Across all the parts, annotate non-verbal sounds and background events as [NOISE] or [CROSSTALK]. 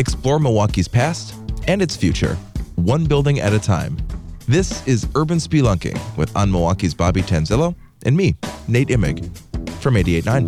Explore Milwaukee's past and its future, one building at a time. This is Urban Spelunking with On Milwaukee's Bobby Tanzilo and me, Nate Imig, from 88.9.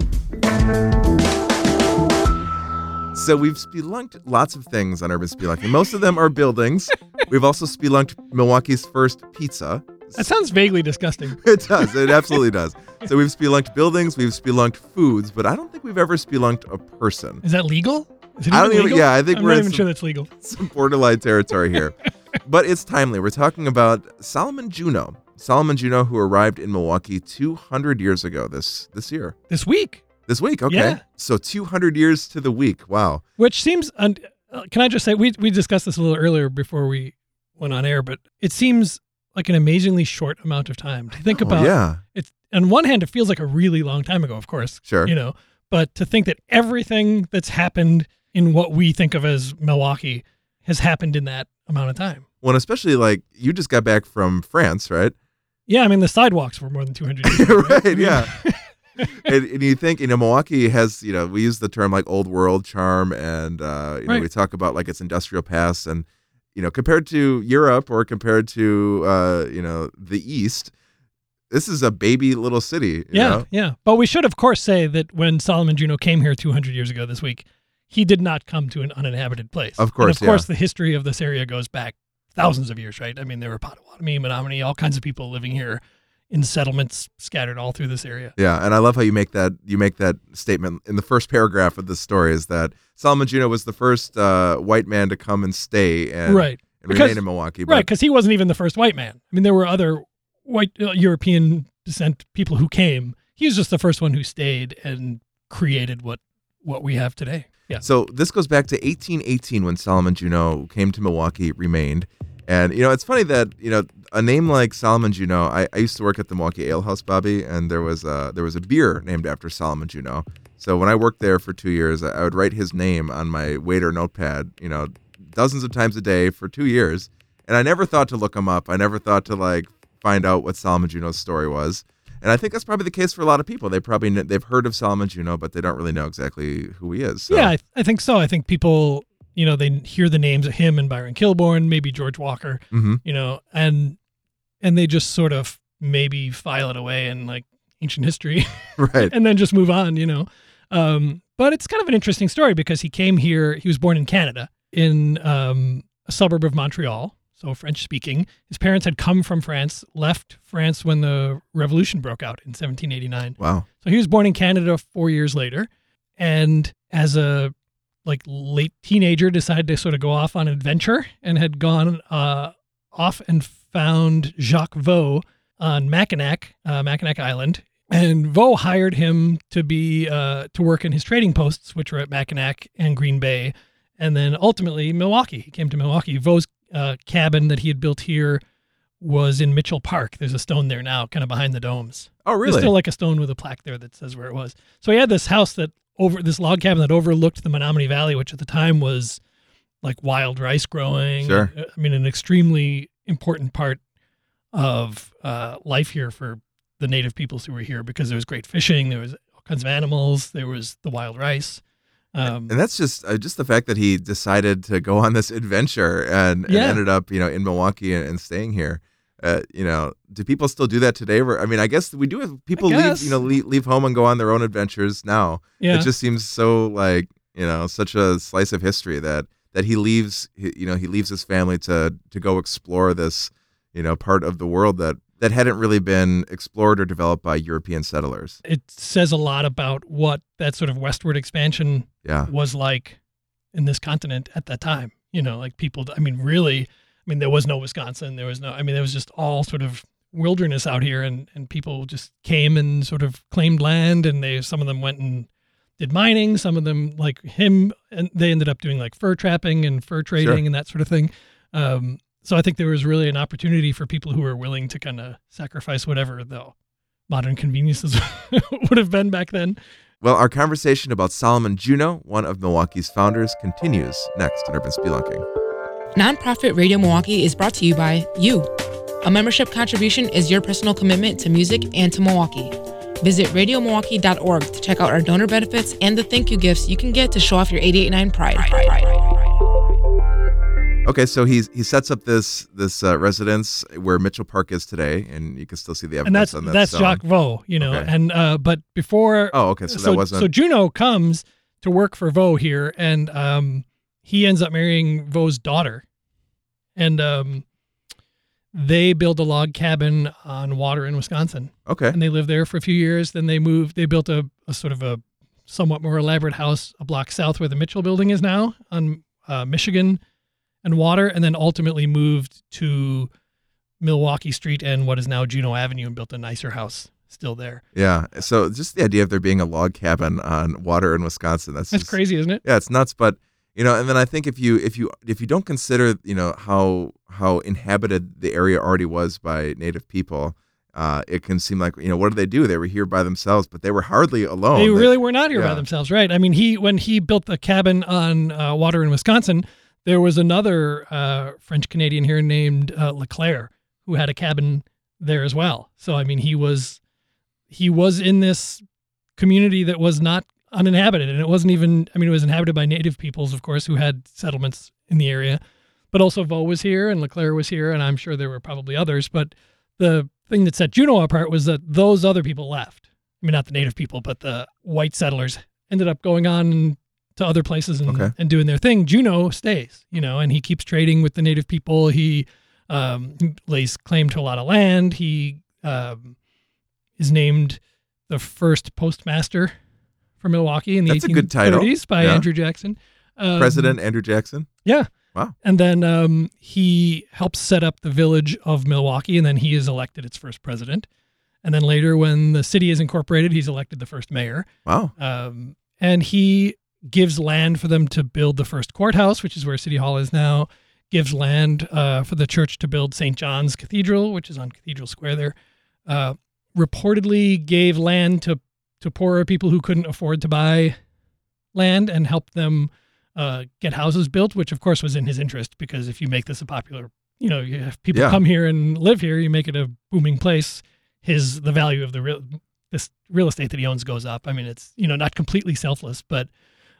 So we've spelunked lots of things on Urban Spelunking. Most of them are buildings. [LAUGHS] We've also spelunked Milwaukee's first pizza. That sounds vaguely disgusting. [LAUGHS] It does. It absolutely does. So we've spelunked buildings, we've spelunked foods, but I don't think we've ever spelunked a person. Is that legal? I don't even legal? yeah, I think I'm we're not in even some- sure that's legal. [LAUGHS] Some borderline territory here. [LAUGHS] but it's timely. We're talking about Solomon Juneau. Solomon Juneau, who arrived in Milwaukee 200 years ago this this year. This week, This week, okay. Yeah. So 200 years to the week. Wow. which seems, un- uh, can I just say, we, we discussed this a little earlier before we went on air, but it seems like an amazingly short amount of time to think Oh, about. yeah, It's on one hand, it feels like a really long time ago, of course. Sure. You know, but to think that everything that's happened in what we think of as Milwaukee has happened in that amount of time. Well, especially like you just got back from France, right? Yeah, I mean the sidewalks were more than 200 years. ago, [LAUGHS] right, mean, yeah. [LAUGHS] and, and you think, you know, Milwaukee has, you know, we use the term like old world charm and, uh, you know, we talk about like its industrial past and, you know, compared to Europe or compared to, uh, you know, the East, this is a baby little city. You Yeah, know? yeah. But we should, of course, say that when Solomon Juneau came here 200 years ago this week, he did not come to an uninhabited place. Of And course, of course, yeah. the history of this area goes back thousands of years, right? I mean, there were Potawatomi, Menominee, all kinds of people living here in settlements scattered all through this area. Yeah, and I love how you make that you make that statement in the first paragraph of the story is that Solomon Juneau was the first uh, white man to come and stay and, right, and Because- remain in Milwaukee. But right, because he wasn't even the first white man. I mean, there were other white uh, European descent people who came. He was just the first one who stayed and created what what we have today. So this goes back to 1818 when Solomon Juneau came to Milwaukee, remained. And, you know, it's funny that, you know, a name like Solomon Juneau, I, I used to work at the Milwaukee Ale House, Bobby, and there was a, there was a beer named after Solomon Juneau. So when I worked there for two years, I, I would write his name on my waiter notepad, you know, dozens of times a day for two years. And I never thought to look him up. I never thought to, like, find out what Solomon Juneau's story was. And I think that's probably the case for a lot of people. They probably they've heard of Solomon Juneau, but they don't really know exactly who he is. So. Yeah, I, I think so. I think people, you know, they hear the names of him and Byron Kilbourn, maybe George Walker, hmm you know, and and they just sort of maybe file it away in like ancient history [LAUGHS] Right. and then just move on, you know. Um, but it's kind of an interesting story because he came here. He was born in Canada in um, a suburb of Montreal, so French speaking. His parents had come from France, left France when the revolution broke out in 1789. Wow. So he was born in Canada four years later, and as a like late teenager, decided to sort of go off on an adventure and had gone uh, off and found Jacques Vieau on Mackinac, uh, Mackinac Island. And Vieau hired him to be uh, to work in his trading posts, which were at Mackinac and Green Bay, and then ultimately Milwaukee. He came to Milwaukee. Vieau's uh, cabin that he had built here was in Mitchell Park. There's a stone there now, kind of behind the domes. Oh, There's really? still like a stone with a plaque there that says where it was. So he had this house that over this log cabin that overlooked the Menominee Valley, which at the time was like wild rice growing. Sure. I mean, an extremely important part of uh, life here for the native peoples who were here because there was great fishing, there was all kinds of animals, there was the wild rice. Um, and that's just uh, just the fact that he decided to go on this adventure and, and Yeah. ended up, you know, in Milwaukee and, and staying here. Uh, you know, do people still do that today? I mean, I guess we do have people leave, you know, leave, leave home and go on their own adventures now. yeah. It just seems so like, you know, such a slice of history that that he leaves, you know, he leaves his family to to go explore this, you know, part of the world that that hadn't really been explored or developed by European settlers. it says a lot about what that sort of westward expansion Yeah. was like in this continent at that time. You know, like people, I mean, really, I mean, there was no Wisconsin. There was no, I mean, there was just all sort of wilderness out here and, and people just came and sort of claimed land and they, some of them went and did mining. Some of them like him and they ended up doing like fur trapping and fur trading and that sort of thing. Um, so I think there was really an opportunity for people who were willing to kind of sacrifice whatever the modern conveniences [LAUGHS] would have been back then. Well, our conversation about Solomon Juneau, one of Milwaukee's founders, continues next on Urban Spelunking. Nonprofit Radio Milwaukee is brought to you by you. A membership contribution is your personal commitment to music and to Milwaukee. Visit radiomilwaukee.org to check out our donor benefits and the thank you gifts you can get to show off your 889 pride. Okay, so he's he sets up this this uh, residence where Mitchell Park is today, and you can still see the evidence and that's on that that's stone. Jacques Vieau, you know. Okay. And uh, but before Oh, okay, so, so, that wasn't so Juneau comes to work for Vieau here, and um, he ends up marrying Vieau's daughter, and um, they build a log cabin on water in Wisconsin, okay. and they live there for a few years. Then they moved. They built a, a sort of a somewhat more elaborate house a block south where the Mitchell Building is now on uh, Michigan and Water, and then ultimately moved to Milwaukee Street and what is now Juneau Avenue, and built a nicer house still there. Yeah. So just the idea of there being a log cabin on water in Wisconsin, that's That's just, crazy, isn't it? Yeah, it's nuts, but you know, and then I think if you if you if you don't consider, you know, how how inhabited the area already was by native people, uh, it can seem like, you know, what did they do? They were here by themselves, but they were hardly alone. They really were not here by themselves, right? I mean, he when he built the cabin on uh, water in Wisconsin, there was another uh, French Canadian here named uh, Leclerc who had a cabin there as well. So I mean, he was he was in this community that was not uninhabited, and it wasn't even. I mean, it was inhabited by native peoples, of course, who had settlements in the area. But also, Vieau was here, and Leclerc was here, and I'm sure there were probably others. But the thing that set Juneau apart was that those other people left. I mean, not the native people, but the white settlers ended up going on to other places and, Okay. and doing their thing. Juneau stays, you know, and he keeps trading with the native people. He um, lays claim to a lot of land. He um, is named the first postmaster for Milwaukee in the That's a good title. 1830s by Yeah. Andrew Jackson. Um, President Andrew Jackson. yeah. Wow. And then um, he helps set up the village of Milwaukee, and then he is elected its first president. And then later, when the city is incorporated, he's elected the first mayor. Wow. Um, and he gives land for them to build the first courthouse, which is where City Hall is now. Gives land uh, for the church to build St. John's Cathedral, which is on Cathedral Square there. Uh, reportedly gave land to to poorer people who couldn't afford to buy land and helped them uh, get houses built, which of course was in his interest because if you make this a popular, you know, you have people Yeah. come here and live here, you make it a booming place. His the value of the real this real estate that he owns goes up. I mean, it's you know not completely selfless, but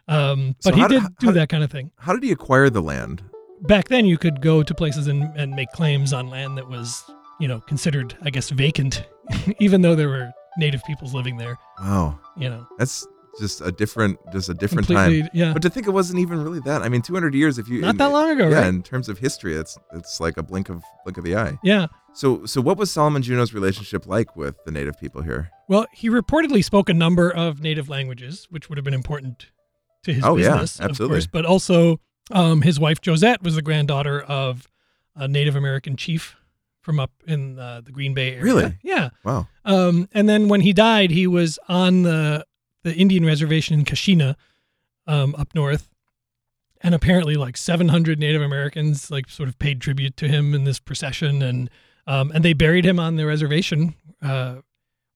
um, So but he how do- did how do do- that kind of thing. How did he acquire the land? Back then, you could go to places and, and make claims on land that was you know considered, I guess, vacant, [LAUGHS] even though there were native peoples living there. Wow. You know, That's just a different just a different completely, time. yeah, But to think it wasn't even really that. I mean, 200 years if you not in- that long ago, Yeah, right? in terms of history, it's it's like a blink of blink of the eye. Yeah. So so what was Solomon Juneau's relationship like with the native people here? Well, he reportedly spoke a number of native languages, which would have been important to his Oh, yeah, business, of absolutely. course. But also, um, his wife Josette was the granddaughter of a Native American chief from up in uh, the Green Bay area. Really? Yeah. Wow. Um, and then when he died, he was on the the Indian reservation in Keshena, um, up north, and apparently like 700 Native Americans like sort of paid tribute to him in this procession, and um, and they buried him on the reservation. Uh,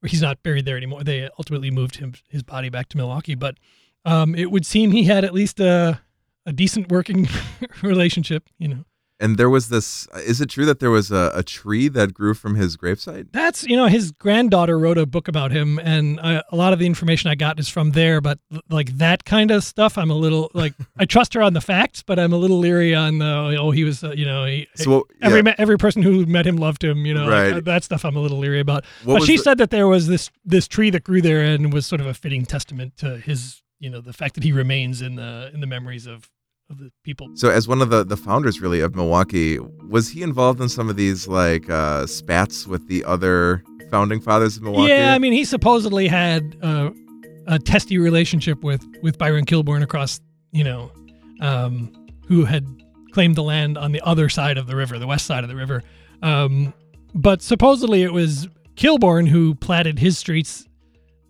he's not buried there anymore. They ultimately moved him his body back to Milwaukee, but um, it would seem he had at least a a decent working [LAUGHS] relationship. You know. And there was this. Is it true that there was a, a tree that grew from his gravesite? That's you know his granddaughter wrote a book about him, and I, a lot of the information I got is from there. But like that kind of stuff, I'm a little like I trust her on the facts, but I'm a little leery on the oh he was uh, you know he, So every yeah. ma- every person who met him loved him. You know like, Right. uh, that stuff I'm a little leery about. What but she the- said that there was this this tree that grew there and was sort of a fitting testament to his you know the fact that he remains in the in the memories of of the people. So as one of the the founders really of Milwaukee, was he involved in some of these like uh, spats with the other founding fathers of Milwaukee? Yeah, I mean, he supposedly had uh, a testy relationship with with Byron Kilbourn across, you know, um, who had claimed the land on the other side of the river, the west side of the river. Um, but supposedly it was Kilbourn who platted his streets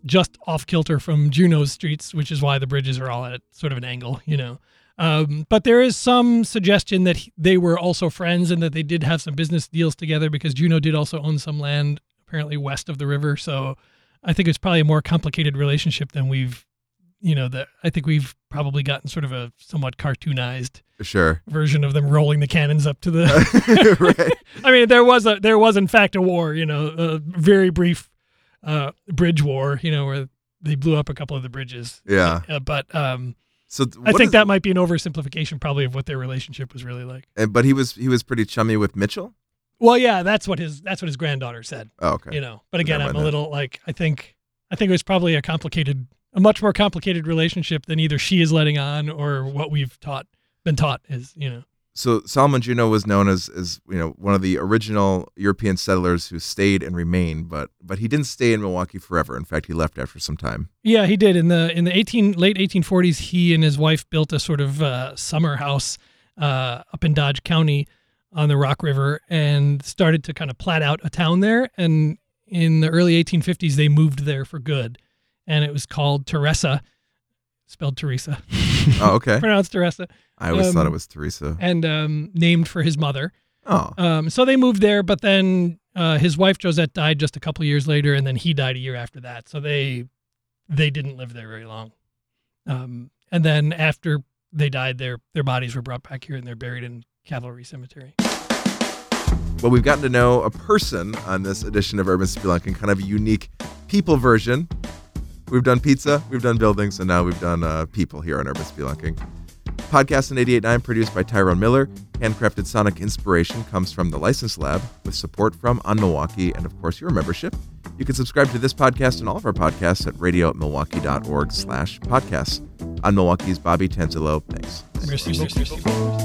just off kilter from Juneau's streets, which is why the bridges are all at sort of an angle, you know. Um, but there is some suggestion that he- they were also friends and that they did have some business deals together because Juneau did also own some land apparently west of the river. So I think it's probably a more complicated relationship than we've, you know, that I think we've probably gotten sort of a somewhat cartoonized sure. version of them rolling the cannons up to the. [LAUGHS] [LAUGHS] I mean, there was a there was in fact a war, you know, a very brief uh, bridge war, you know, where they blew up a couple of the bridges. Yeah. Uh, but um, So th- I think is- that might be an oversimplification, probably, of what their relationship was really like. and- But he was he was pretty chummy with Mitchell. Well, yeah, that's what his that's what his granddaughter said. Oh, okay. You know, but again, I'm a that. little like I think I think it was probably a complicated, a much more complicated relationship than either she is letting on or what we've taught been taught is you know. So Juneau was known as as you know one of the original European settlers who stayed and remained, but but he didn't stay in Milwaukee forever. In fact, he left after some time. Yeah, he did in the in the 18 late 1840s. He and his wife built a sort of uh, summer house uh, up in Dodge County on the Rock River and started to kind of plat out a town there. And in the early 1850s, they moved there for good, and it was called Theresa, spelled Theresa, [LAUGHS] Oh, okay. pronounced Teresa, I always thought Um, it was Teresa. and um, named for his mother. Oh, Um, so they moved there, but then uh, his wife Josette died just a couple years later, and then he died a year after that. So they they didn't live there very long. Um, and then after they died, their their bodies were brought back here, and they're buried in Calvary Cemetery. well, we've gotten to know a person on this edition of Urban Spelunking, kind of a unique people version. We've done pizza, we've done buildings, and now we've done uh, people here on Urban Spelunking. Podcast in 88.9 produced by Tyrone Miller. Handcrafted sonic inspiration comes from the Listening Lab with support from On Milwaukee and, of course, your membership. You can subscribe to this podcast and all of our podcasts at radiomilwaukee.org slash podcasts. On Milwaukee's Bobby Tanzilo. Thanks. Merci beaucoup.